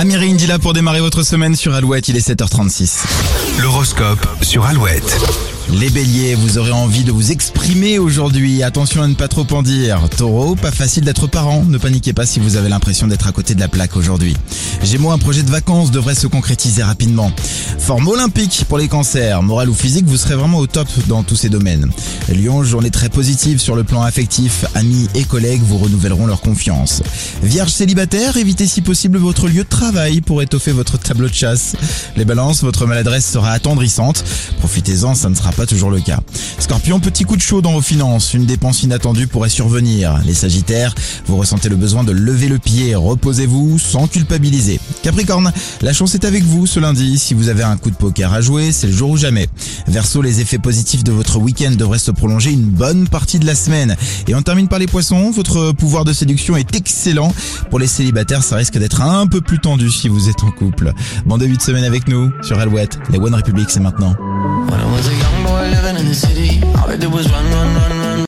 Amiri Indila pour démarrer votre semaine sur Alouette, il est 7h36. L'horoscope sur Alouette. Les béliers, vous aurez envie de vous exprimer aujourd'hui. Attention à ne pas trop en dire. Taureau, pas facile d'être parent. Ne paniquez pas si vous avez l'impression d'être à côté de la plaque aujourd'hui. Gémeaux, un projet de vacances devrait se concrétiser rapidement. Forme olympique pour les cancers. Moral ou physique, vous serez vraiment au top dans tous ces domaines. Lion, journée très positive sur le plan affectif. Amis et collègues vous renouvelleront leur confiance. Vierge célibataire, évitez si possible votre lieu de travail pour étoffer votre tableau de chasse. Les balances, votre maladresse sera attendrissante. Profitez-en, ça ne sera pas toujours le cas. Scorpion, petit coup de chaud dans vos finances. Une dépense inattendue pourrait survenir. Les sagittaires, vous ressentez le besoin de lever le pied. Reposez-vous sans culpabiliser. Capricorne, la chance est avec vous ce lundi. Si vous avez un coup de poker à jouer, c'est le jour ou jamais. Verseau, les effets positifs de votre week-end devraient se prolonger une bonne partie de la semaine. Et on termine par les poissons. Votre pouvoir de séduction est excellent. Pour les célibataires, ça risque d'être un peu plus tendu si vous êtes en couple. Bon début de semaine avec nous sur Alouette. Les One Republic, c'est maintenant.